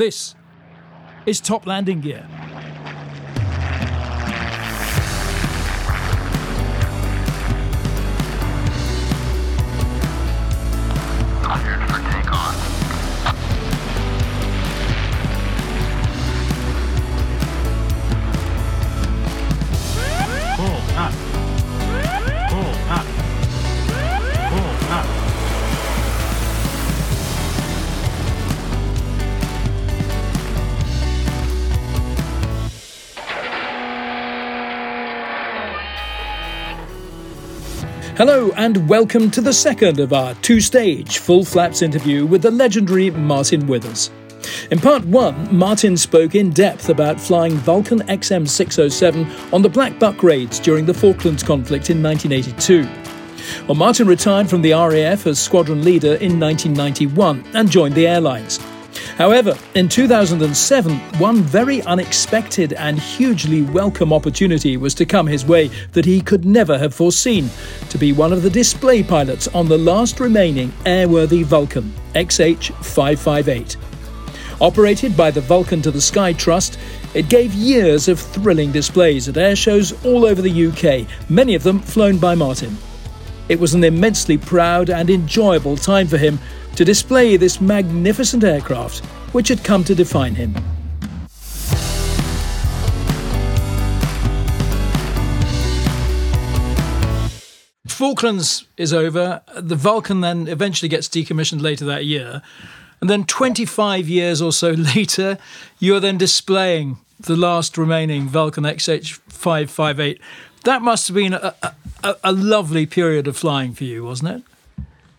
This is Top Landing Gear. Hello, and welcome to the second of our two stage full flaps interview with the legendary Martin Withers. In part one, Martin spoke in depth about flying Vulcan XM 607 on the Black Buck raids during the Falklands conflict in 1982. Well, Martin retired from the RAF as squadron leader in 1991 and joined the airlines. However, in 2007, one very unexpected and hugely welcome opportunity was to come his way that he could never have foreseen to be one of the display pilots on the last remaining airworthy Vulcan, XH 558. Operated by the Vulcan to the Sky Trust, it gave years of thrilling displays at air shows all over the UK, many of them flown by Martin. It was an immensely proud and enjoyable time for him to display this magnificent aircraft, which had come to define him. Falklands is over. The Vulcan then eventually gets decommissioned later that year. And then 25 years or so later, you're then displaying the last remaining Vulcan XH558. That must have been a, a, a lovely period of flying for you, wasn't it?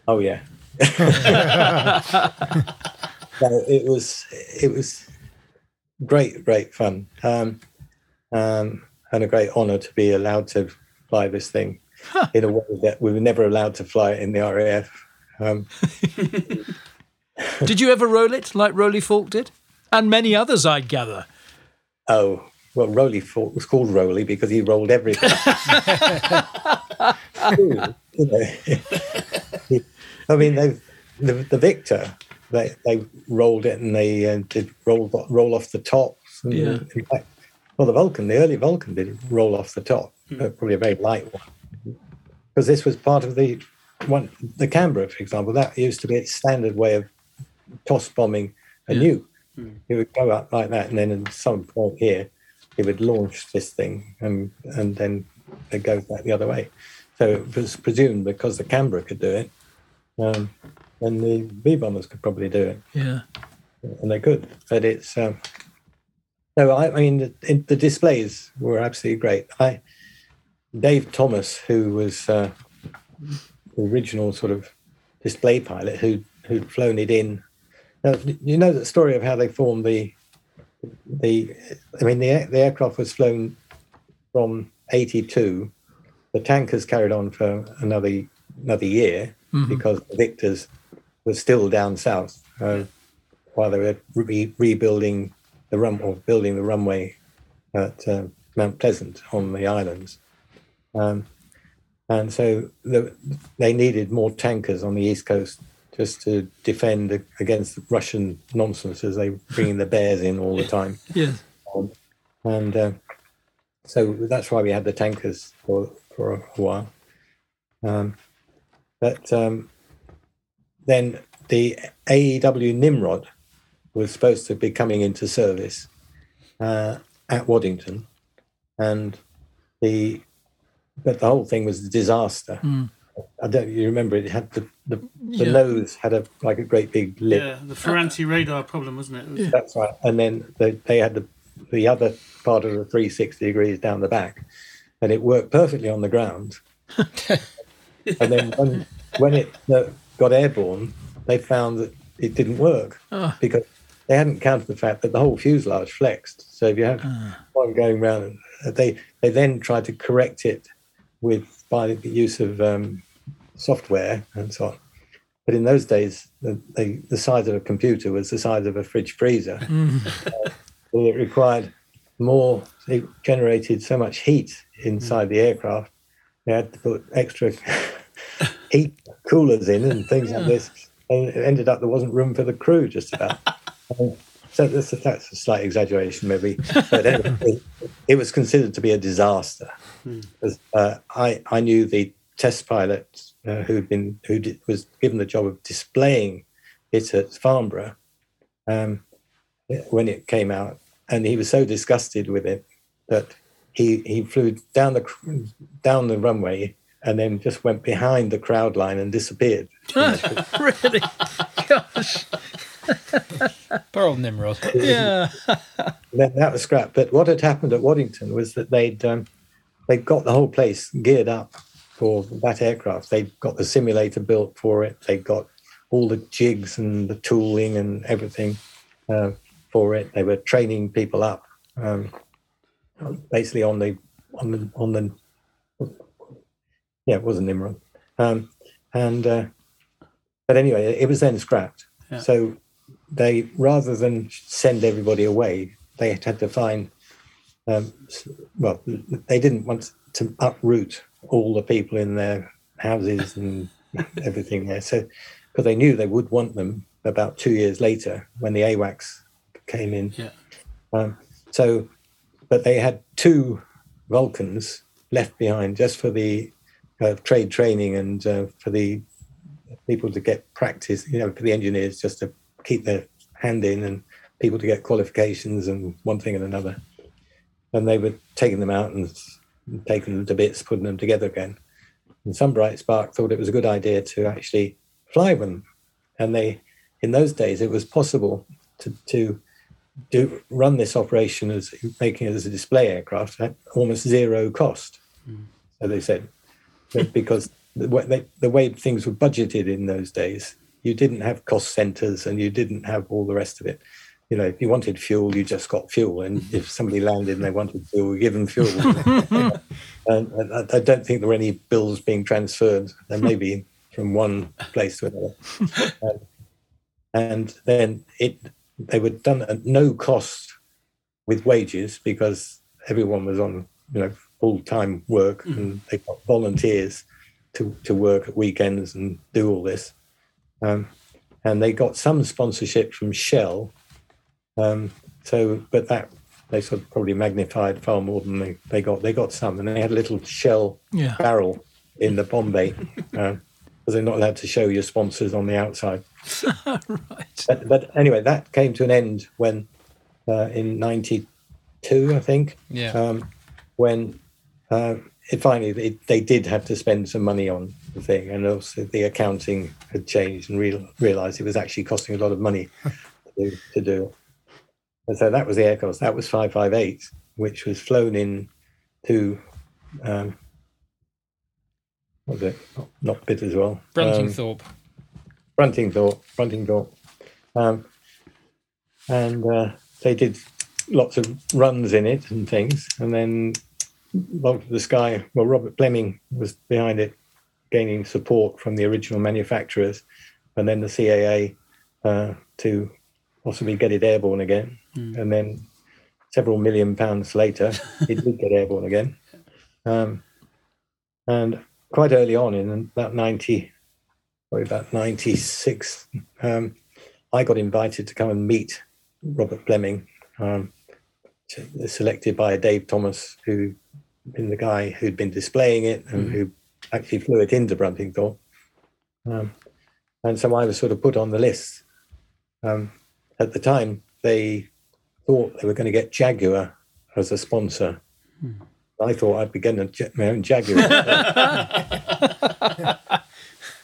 Oh yeah. no, it was it was great, great fun, um, um, and a great honour to be allowed to fly this thing in a way that we were never allowed to fly it in the RAF. Um, Did you ever roll it like Roly Falk did? And many others, I gather. oh well, Roly Falk was called Roly because he rolled everything. You know, I mean, they the, the Victor they they rolled it and they uh, did roll roll off the tops. And Yeah. In fact, well, the Vulcan, the early Vulcan, did roll off the top, but probably a very light one, because this was part of the one. The Canberra, for example, that used to be its standard way of toss bombing a Yeah. nuke. Hmm. It would go up like that, and then at some point here, it would launch this thing, and and then it goes back the other way. So it was presumed because the Canberra could do it, um, then the V bombers could probably do it, Yeah. and they could. But it's um, no, I, I mean the, the displays were absolutely great. I Dave Thomas, who was uh, the original sort of display pilot, who who'd flown it in. Now, you know the story of how they formed the the. I mean, the the aircraft was flown from eighty two. The tankers carried on for another another year because the Victors were still down south uh, while they were re- rebuilding the run or building the runway at uh, Mount Pleasant on the islands. Um, and so the, they needed more tankers on the east coast just to defend against Russian nonsense as they were bringing the bears in all the time. Yeah. And uh, so that's why we had the tankers for, for a while. Um, but um, then the AEW Nimrod was supposed to be coming into service uh, at Waddington, and the but the whole thing was a disaster. I don't you remember it had the the, the Yeah. nose had a like a great big lip. Yeah, the Ferranti radar problem, wasn't it? it was, That's right. And then they, they had the the other part of the 360 degrees down the back, and it worked perfectly on the ground. and then when, when it uh, got airborne, they found that it didn't work Ah. because they hadn't counted the fact that the whole fuselage flexed. So if you have one going round, uh, they they then tried to correct it with by the use of um, software and so on. But in those days, the, the, the size of a computer was the size of a fridge freezer. Uh, so it required more, it generated so much heat inside the aircraft. They had to put extra heat coolers in and things like this. And it ended up there wasn't room for the crew just about. So that's a, that's a slight exaggeration, maybe. But anyway, it, was considered to be a disaster. 'Cause, Uh, I I knew the test pilot uh, who'd been who did, was given the job of displaying it at Farnborough um, when it came out, and he was so disgusted with it that he he flew down the down the runway and then just went behind the crowd line and disappeared. really? Gosh. Poor old Nimrod. Yeah. that, that was scrapped. But what had happened at Waddington was that they'd um, they'd got the whole place geared up for that aircraft. They'd got the simulator built for it. They'd got all the jigs and the tooling and everything uh, for it. They were training people up, um, basically on the on the on the yeah, it wasn't Nimrod. Um, and uh, but anyway, it was then scrapped. Yeah. So they rather than send everybody away, they had to find. Um, well, they didn't want to uproot all the people in their houses and everything there. So, because they knew they would want them about two years later when the AWACS came in. Yeah. Um, so, but they had two Vulcans left behind just for the uh, trade training and uh, for the people to get practice, you know, for the engineers just to keep their hand in and people to get qualifications and one thing and another. And they were taking them out and taking them to bits, putting them together again. And some bright spark thought it was a good idea to actually fly them. And they, in those days, it was possible to, to do run this operation as making it as a display aircraft at almost zero cost. Mm. So they said, because the way, they, the way things were budgeted in those days, you didn't have cost centers and you didn't have all the rest of it. You know, if you wanted fuel, you just got fuel, and if somebody landed and they wanted fuel, you give them fuel. and, I- I don't think there were any bills being transferred. There may be from one place to another. Um, and then it they were done at no cost with wages because everyone was on you know full time work and they got volunteers to, to work at weekends and do all this. Um, and they got some sponsorship from Shell. Um, so, but that they sort of probably magnified far more than they, they got. They got some, and they had a little Shell Yeah. barrel in the bomb bay because they're not allowed to show your sponsors on the outside. right. But, but anyway, that came to an end when uh, in '92, I think, Yeah. um, when uh, it finally it, they did have to spend some money on thing, and also the accounting had changed and real, realized it was actually costing a lot of money to do. To do. And so that was the aircraft. That was 558, which was flown in to um, what was it? Not, not Bitteswell. Um, Bruntingthorpe. Bruntingthorpe, Bruntingthorpe. Um, and uh, they did lots of runs in it and things. And then Vulcan to the Sky, well, Robert Pleming was behind it, gaining support from the original manufacturers, and then the CAA uh, to possibly get it airborne again. And then several million pounds later, it did get airborne again. Um, and quite early on, in about 90, probably about 96, um, I got invited to come and meet Robert Pleming, um, to- selected by Dave Thomas, who been the guy who'd been displaying it and who actually flew it into Bruntingthorpe. Um, and so I was sort of put on the list. Um, at the time, they thought they were going to get Jaguar as a sponsor. I thought I'd be getting a, Ja- my own Jaguar.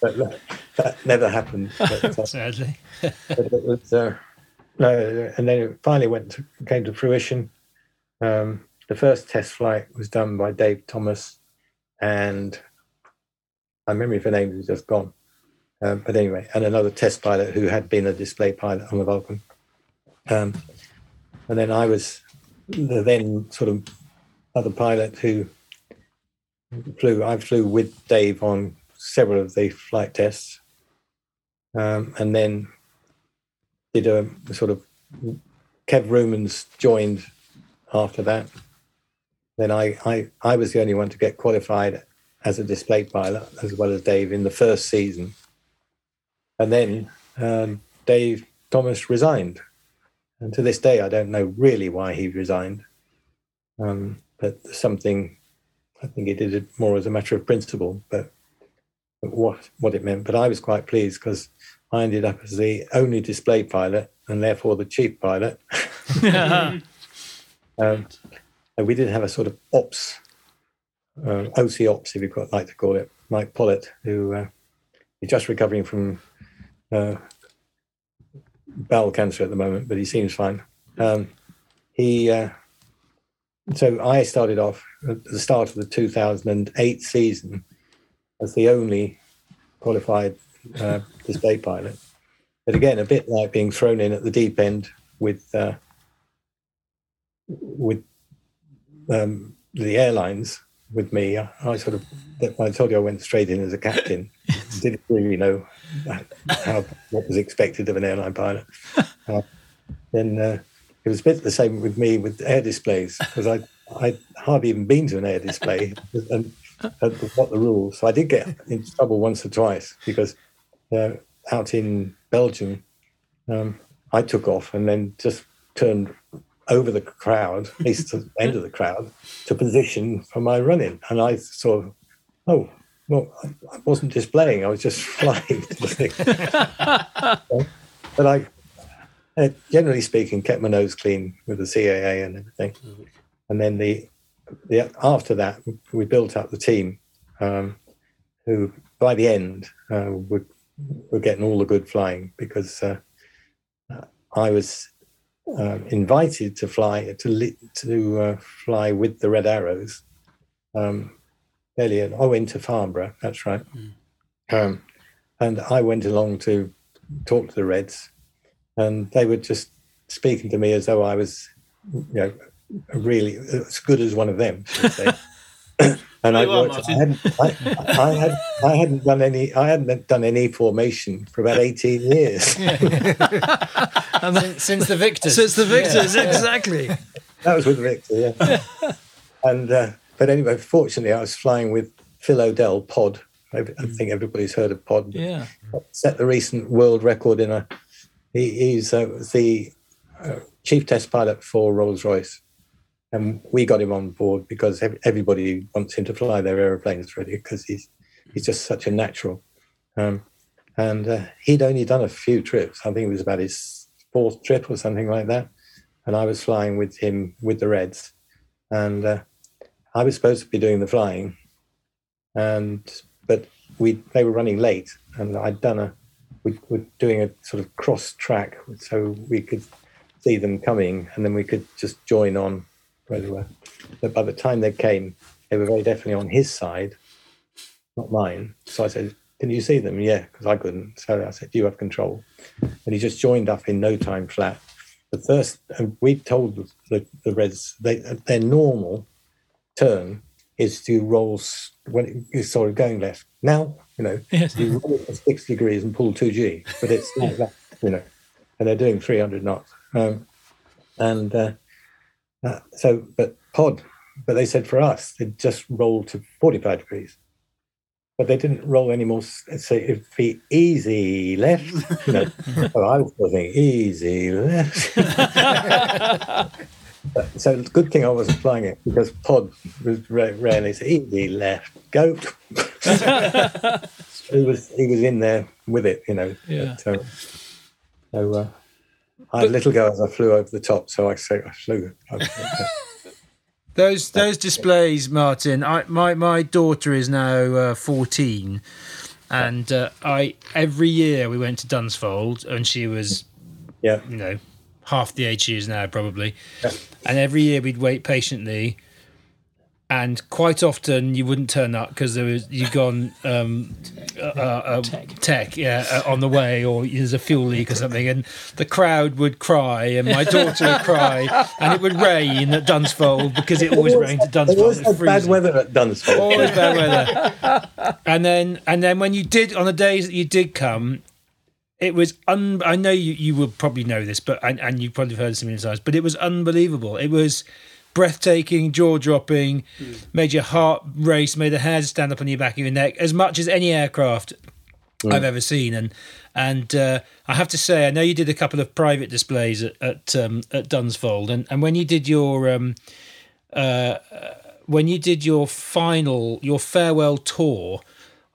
but that, that never happened. But, uh, Sadly. but it was, uh, no, and then it finally went to, came to fruition. Um, the first test flight was done by Dave Thomas, and my memory for names is just gone. Um, but anyway, and another test pilot who had been a display pilot on the Vulcan. Um, and then I was the then sort of other pilot who flew. I flew with Dave on several of the flight tests, um, and then did a sort of Kev Rumens joined after that. Then I, I, I was the only one to get qualified as a display pilot, as well as Dave in the first season. And then um, Dave Thomas resigned. and to this day, I don't know really why he resigned. Um, but something, I think he did it more as a matter of principle, but, what what it meant. But I was quite pleased because I ended up as the only display pilot and therefore the chief pilot. Um, and we did have a sort of ops, uh, OC ops, if you quite like to call it, Mike Pollitt, who uh, is just recovering from uh, bowel cancer at the moment, but he seems fine. Um, he, uh, so I started off at the start of the 2008 season as the only qualified uh, display pilot. But again, a bit like being thrown in at the deep end with uh, with um, the airlines with me. I, I sort of, when I told you I went straight in as a captain, didn't really know how what was expected of an airline pilot. Uh, then uh, it was a bit the same with me with air displays because I I hardly even been to an air display and had got the rules. So I did get in trouble once or twice because uh, out in Belgium, um, I took off and then just turned over the crowd, at least to the end of the crowd, to position for my running. And I sort of, oh, well, I wasn't displaying, I was just flying but I, generally speaking, kept my nose clean with the CAA and everything. And then the, the after that, we built up the team, um, who by the end uh, were, were getting all the good flying because uh, I was uh, invited to fly to to uh, fly with the Red Arrows. Um, earlier, I went to Farnborough. That's right, um, and I went along to talk to the Reds, and they were just speaking to me as though I was, you know, really as good as one of them. should I say. And I, you are, worked, I, hadn't, I, I, had, I hadn't done any. I hadn't done any formation for about eighteen years. Since, since the victors. So it's the victors, exactly. That was with Victor, yeah. and uh, but anyway, fortunately, I was flying with Phil O'Dell Pod. I, I think everybody's heard of Pod. Yeah. Set the recent world record in a. He, he's uh, the uh, chief test pilot for Rolls Royce, and we got him on board because everybody wants him to fly their aeroplanes really because he's he's just such a natural. Um, and uh, he'd only done a few trips. I think it was about his fourth trip or something like that. And I was flying with him with the Reds, and uh, I was supposed to be doing the flying, and but we they were running late, and I'd done a we were doing a sort of cross track so we could see them coming, and then we could just join on where they were. But by the time they came, they were very definitely on his side, not mine. So I said, "Can you see them?" Yeah, because I couldn't. So I said, Do "You have control," and he just joined up in no time flat. The first, we told the, the Reds they, their normal turn is to roll when it's sort of going left. Now, you know, Yes. you roll for six degrees and pull 2G, but it's like that, you know, and they're doing 300 knots. Um, and uh, uh, so, but pod, but they said for us, they just rolled to 45 degrees. But they didn't roll any more. s- Say if the easy left, you know. so I was thinking easy left. So good thing I wasn't flying it because pod was ra- rarely say easy left go. he was he was in there with it, you know. Yeah. So, so uh, I had a little go as I flew over the top. So I say I flew. Those those displays, Martin. I my my daughter is now uh, fourteen, and uh, I every year we went to Dunsfold, and she was yeah, you know half the age she is now probably, Yeah. and every year we'd wait patiently. And quite often you wouldn't turn up because there was you gone um, uh, uh, tech. yeah, uh, on the way, or there's a fuel leak or something, and the crowd would cry, and my daughter would cry, and it would rain at Dunsfold because it always rained at Dunsfold. always It had bad weather at Dunsfold. Always bad weather. And then and then when you did on the days that you did come, it was un. I know you you will probably know this, but and, and you probably have heard this a million times, but it was unbelievable. It was breathtaking, jaw dropping, made your heart race, made the hairs stand up on your back of your neck as much as any aircraft I've ever seen, and and uh, I have to say, I know you did a couple of private displays at at, um, at Dunsfold, and and when you did your um, uh, when you did your final your farewell tour.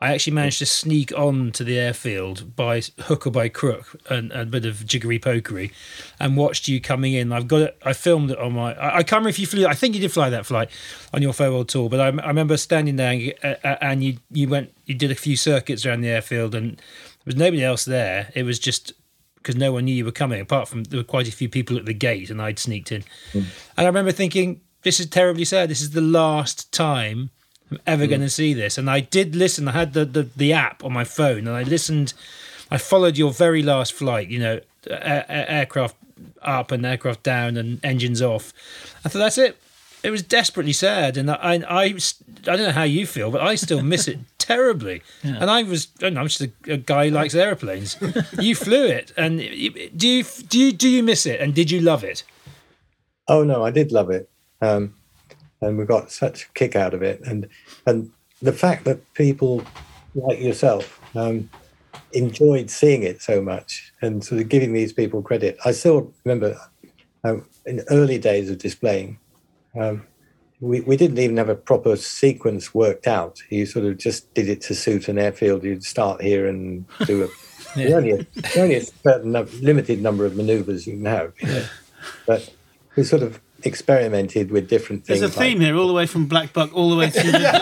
I actually managed to sneak on to the airfield by hook or by crook and, and a bit of jiggery pokery and watched you coming in. I've got it, I filmed it on my, I, I can't remember if you flew, I think you did fly that flight on your farewell tour, but I, I remember standing there and, uh, and you, you went, you did a few circuits around the airfield and there was nobody else there. It was just because no one knew you were coming, apart from there were quite a few people at the gate and I'd sneaked in. And I remember thinking, this is terribly sad. This is the last time I'm ever going to see this. And I did listen. I had the, the, the app on my phone and I listened. I followed your very last flight, you know, a- a- aircraft up and aircraft down and engines off. I thought, that's it. It was desperately sad. And I, I, I, I don't know how you feel, but I still miss it terribly. And I was, I don't know, I'm just a, a guy who likes airplanes. you flew it. And do you, do you, do you miss it? And did you love it? Oh no, I did love it, um, and we got such a kick out of it, and and the fact that people like yourself um, enjoyed seeing it so much, and sort of giving these people credit. I still remember um, in early days of displaying, um, we we didn't even have a proper sequence worked out. You sort of just did it to suit an airfield. You'd start here and do a. There's only a, only a certain limited number of manoeuvres you can have, you know. but we sort of experimented with different things. There's a like- theme here, all the way from Black Buck, all the way through. The,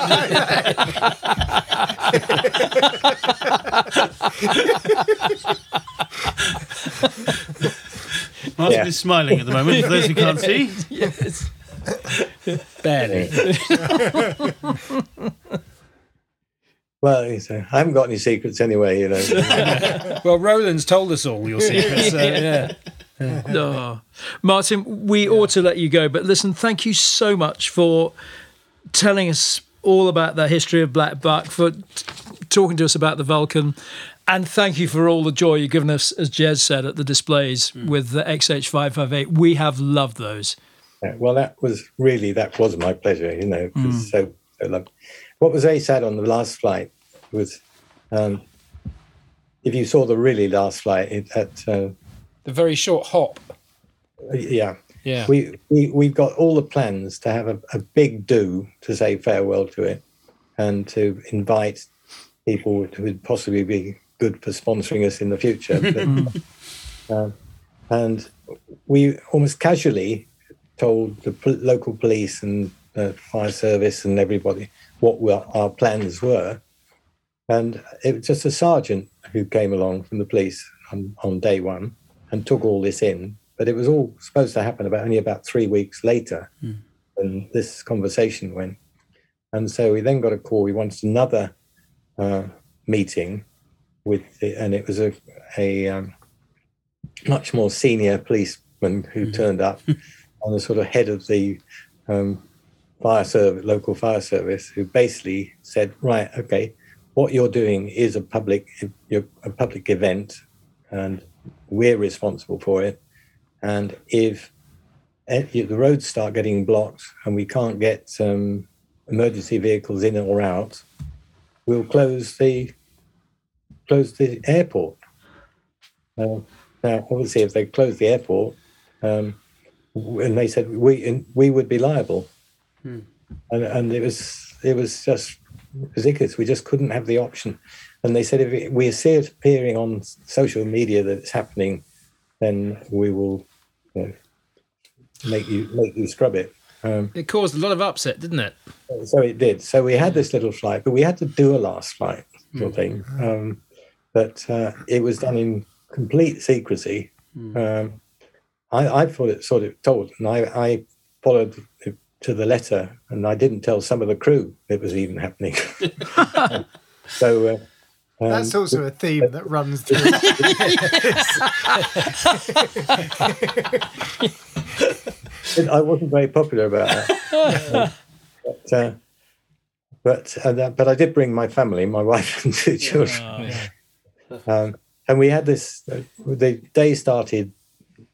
Martin Yeah. is smiling at the moment. For those who can't see, Yes. Barely. Well, you I haven't got any secrets anyway, you know. Well, Roland's told us all your secrets. So, yeah. Oh. Martin, we ought to let you go, but listen, thank you so much for telling us all about the history of Black Buck, for t- talking to us about the Vulcan, and thank you for all the joy you've given us, as Jez said, at the displays with the XH558. We have loved those. Yeah, well, that was really that was my pleasure, you know. Was so so lovely. What was very sad on the last flight was, um, if you saw the really last flight it, at, uh, The very short hop. yeah, Yeah. we, we we've got all the plans to have a, a big do to say farewell to it, and to invite people who would possibly be good for sponsoring us in the future. But, um, and we almost casually told the pol- local police and uh, fire service and everybody what were, our plans were. And it was just a sergeant who came along from the police on, on day one and took all this in. But it was all supposed to happen about only about three weeks later when this conversation went. And so we then got a call. We wanted another uh, meeting with, the, and it was a, a um, much more senior policeman who turned up on the sort of head of the um, fire service, local fire service, who basically said, "Right, okay, what you're doing is a public, you're a public event, and we're responsible for it. And if eh, the roads start getting blocked and we can't get um, emergency vehicles in or out, we'll close the close the airport. Uh, now, obviously, if they close the airport, um, and they said we and we would be liable, and and it was it was just ridiculous. We just couldn't have the option. And they said if it, we see it appearing on social media that it's happening, then we will you know, make you make you scrub it. Um, It caused a lot of upset, didn't it? so it did. So we had this little flight, but we had to do a last flight sort of thing. Um, but uh, it was done in complete secrecy. Um, I, I thought it sort of told, and I, I followed it to the letter, and I didn't tell some of the crew it was even happening. so uh, um, That's also a theme that runs through. I wasn't very popular about that. but uh, but, uh, that- but I did bring my family, my wife and two children. Um, and we had this, uh, the day started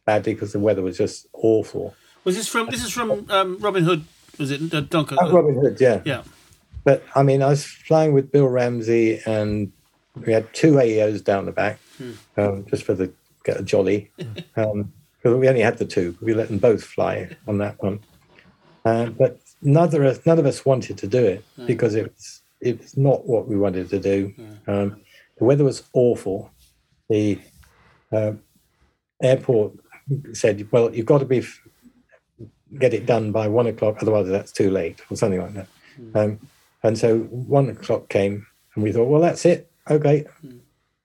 badly because the weather was just awful. was this from? This is from um, Robin Hood. Was it uh, Dunkirk? Oh, Robin Hood, yeah. Yeah. But I mean, I was flying with Bill Ramsey and we had two AEOs down the back, um, just for the get a jolly. Um, because we only had the two, we let them both fly on that one. Uh, but neither of, none of us wanted to do it because it was it was not what we wanted to do. Um, the weather was awful. The uh, airport said, "Well, you've got to be f- get it done by one o'clock, otherwise that's too late," or something like that. Um, and so one o'clock came, and we thought, "Well, that's it. Okay,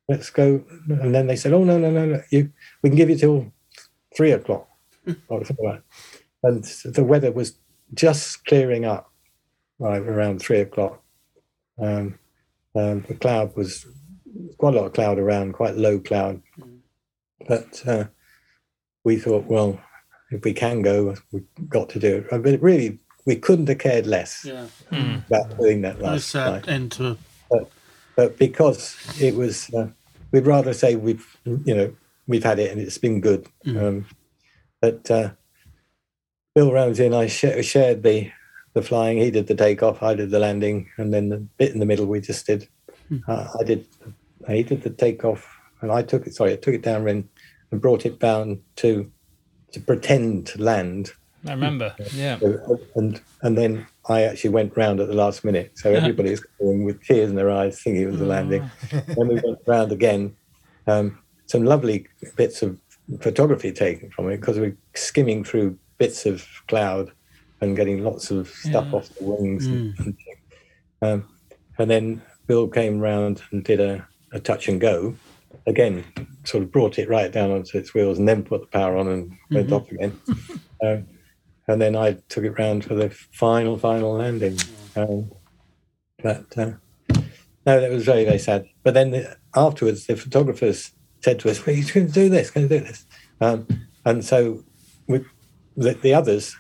let's go." And then they said, "Oh no, no, no, no! You, we can give you till three o'clock." or something like that. And the weather was just clearing up right around three o'clock. Um, um, the cloud was quite a lot of cloud around, quite low cloud. But uh, we thought, well, if we can go, we've got to do it. But really, we couldn't have cared less Yeah. about doing that Very last sad night. end to But because it was, uh, we'd rather say we've, you know, we've had it and it's been good. Um, but uh, Bill Ramsey and I sh- shared the the flying. He did the takeoff, I did the landing, and then the bit in the middle we just did. Uh, I did, he did the takeoff, and I took it. Sorry, I took it down and, and brought it down to to pretend to land. I remember. Yeah. And and then I actually went round at the last minute, so everybody was going with tears in their eyes, thinking it was a landing. when we went round again, um, some lovely bits of photography taken from it because we're skimming through bits of cloud and getting lots of stuff off the wings. And, and, um, and then Bill came round and did a, a touch and go. Again, sort of brought it right down onto its wheels and then put the power on and went off again. um, and then I took it round for the final, final landing. Um, but uh, no, that was very, very sad. But then the, afterwards, the photographers said to us, "Well, you going to do this? Going to do this?" Um, and so we, the, the others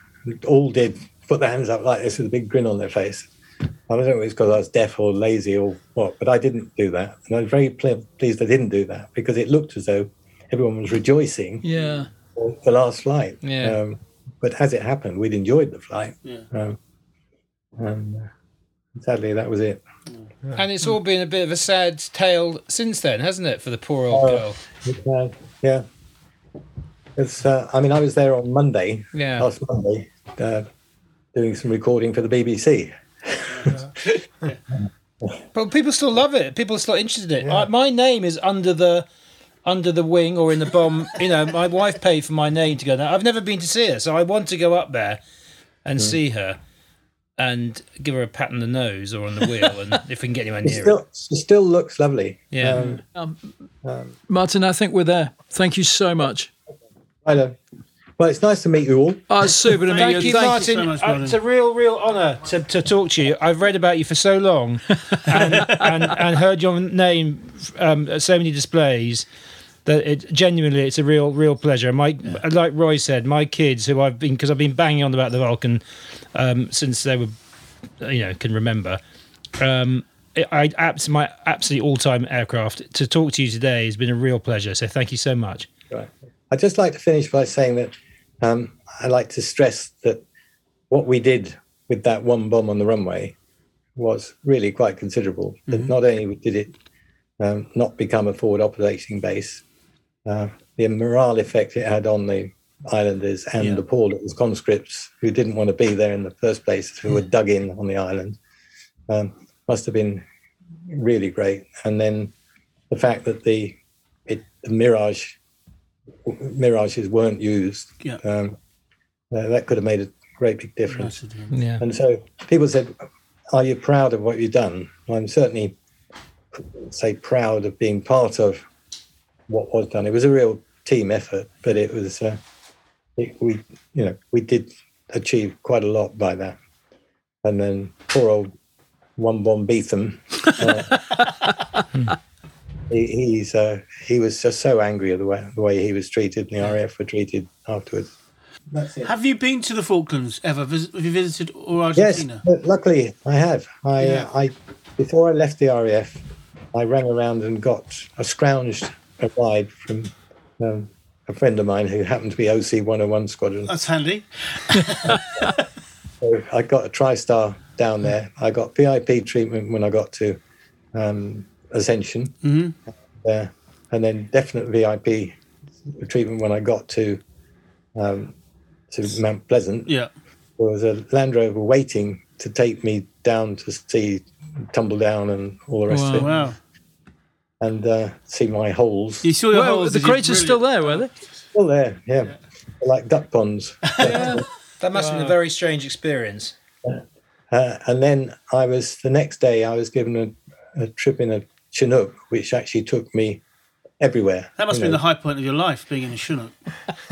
all did put their hands up like this with a big grin on their face. I don't know if it's because I was deaf or lazy or what, but I didn't do that. And I was very ple- pleased I didn't do that because it looked as though everyone was rejoicing Yeah. the last flight. Yeah. Um, but as it happened, we'd enjoyed the flight. Yeah. Um, and uh, sadly, that was it. And it's all been a bit of a sad tale since then, hasn't it, for the poor old Oh. girl? Uh, yeah. It's. Uh, I mean, I was there on Monday, Yeah. last Monday, uh, doing some recording for the BBC. But people still love it. People are still interested in it. I, my name is under the under the wing or in the bomb. you know, my wife paid for my name to go there. I've never been to see her, so I want to go up there and see her and give her a pat on the nose or on the wheel, and if we can get anywhere It near still, it. it still looks lovely. Yeah. Um, Martin, I think we're there. Thank you so much. I know. Well, it's nice to meet you all. Oh, it's super to meet Thank you, Thank Martin. so much, Uh, it's a real, real honour to, to talk to you. I've read about you for so long and, and, and heard your name um, at so many displays that it genuinely it's a real, real pleasure. My like Roy said, my kids who I've been because I've been banging on about the Vulcan um, since they were, you know, can remember. Um, it- I abs- my absolutely all time aircraft. To talk to you today has been a real pleasure. So thank you so much. Right. I'd just like to finish by saying that um, I like to stress that what we did with that one bomb on the runway was really quite considerable. That not only did it um, not become a forward operating base, uh, the morale effect it had on the islanders and Yeah. the poor little conscripts who didn't want to be there in the first place, who were dug in on the island, um, must have been really great. And then the fact that the it, the Mirage mirages weren't used. Yeah. Um, uh, that could have made a great big difference. Yeah. And so people said, "Are you proud of what you've done?" Well, I'm certainly say proud of being part of what was done. It was a real team effort, but it was uh, it, we you know we did achieve quite a lot by that. And then poor old one bomb Beetham. Uh, he, he's uh, he was just so angry at the way the way he was treated and the RAF were treated afterwards. That's it. Have you been to the Falklands ever? Have you visited or Argentina? but luckily I have. I, Yeah. uh, I before I left the RAF, I rang around and got a scrounged a ride from um, a friend of mine who happened to be OC 101 Squadron. That's handy. So I got a TriStar down there. I got VIP treatment when I got to um, ascension, uh, and then definite VIP treatment when I got to um, to Mount Pleasant. Yeah. There was a Land Rover waiting to take me down to see Tumbledown and all the rest of it, Wow. And uh, see my holes. You saw your Well, holes. the did you? crater's still there, were they? Still there, yeah, They're like duck ponds. That must have been a very strange experience. Uh, and then I was the next day I was given a, a trip in a Chinook, which actually took me everywhere. That must you have been know. the high point of your life, being in a Chinook.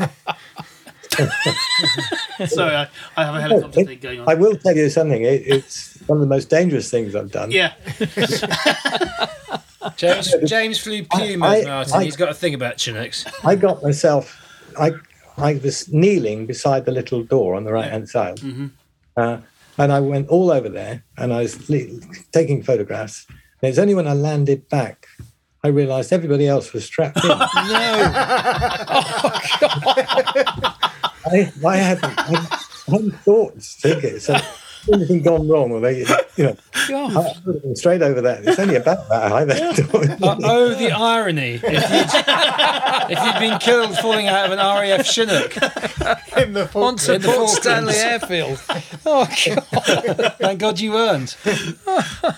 Sorry, I, I have a helicopter thing going on. I will tell you something. It, it's one of the most dangerous things I've done. Yeah. James James flew Pumas, I- Martin. I- He's got a thing about Chinooks. I got myself. I I was kneeling beside the little door on the right hand side, Mm-hmm. uh, and I went all over there, and I was le- taking photographs. And it's only when I landed back, I realised everybody else was strapped in. I, I hadn't, I hadn't thought to take it. So anything gone wrong, or they, you know, I would have been straight over that. It's only about that high there. Uh, oh, the irony! If you'd, if you'd been killed falling out of an RAF Chinook, in the Falklands. Onto In the Port Stanley Airfield. Oh, God. thank God you weren't.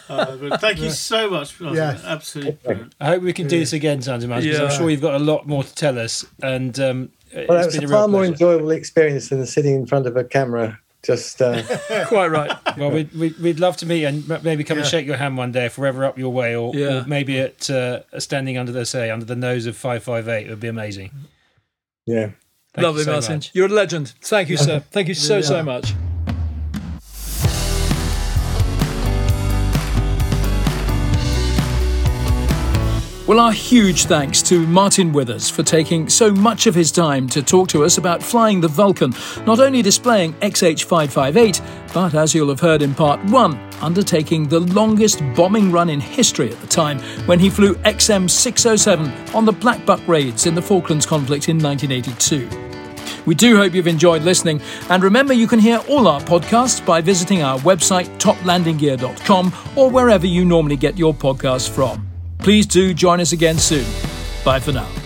Uh, thank you so much. Ross. Yes. Absolutely brilliant. I hope we can do this again sometime, because I'm sure you've got a lot more to tell us. And um, Well, it's that was been a a real far more enjoyable experience than sitting in front of a camera. Just uh, Quite right. Well, we'd, we'd, we'd love to meet and maybe come and shake your hand one day if we're ever up your way, or, Yeah. or maybe at uh, standing under the say under the nose of five five eight It would be amazing. yeah. Thank Lovely, you so Martin. much. You're a legend. Thank you, sir. Thank you so, so much. Well, our huge thanks to Martin Withers for taking so much of his time to talk to us about flying the Vulcan, not only displaying XH558, but as you'll have heard in part one, undertaking the longest bombing run in history at the time when he flew XM607 on the Black Buck raids in the Falklands conflict in 1982. We do hope you've enjoyed listening, and remember you can hear all our podcasts by visiting our website toplandinggear.com or wherever you normally get your podcasts from. Please do join us again soon. Bye for now.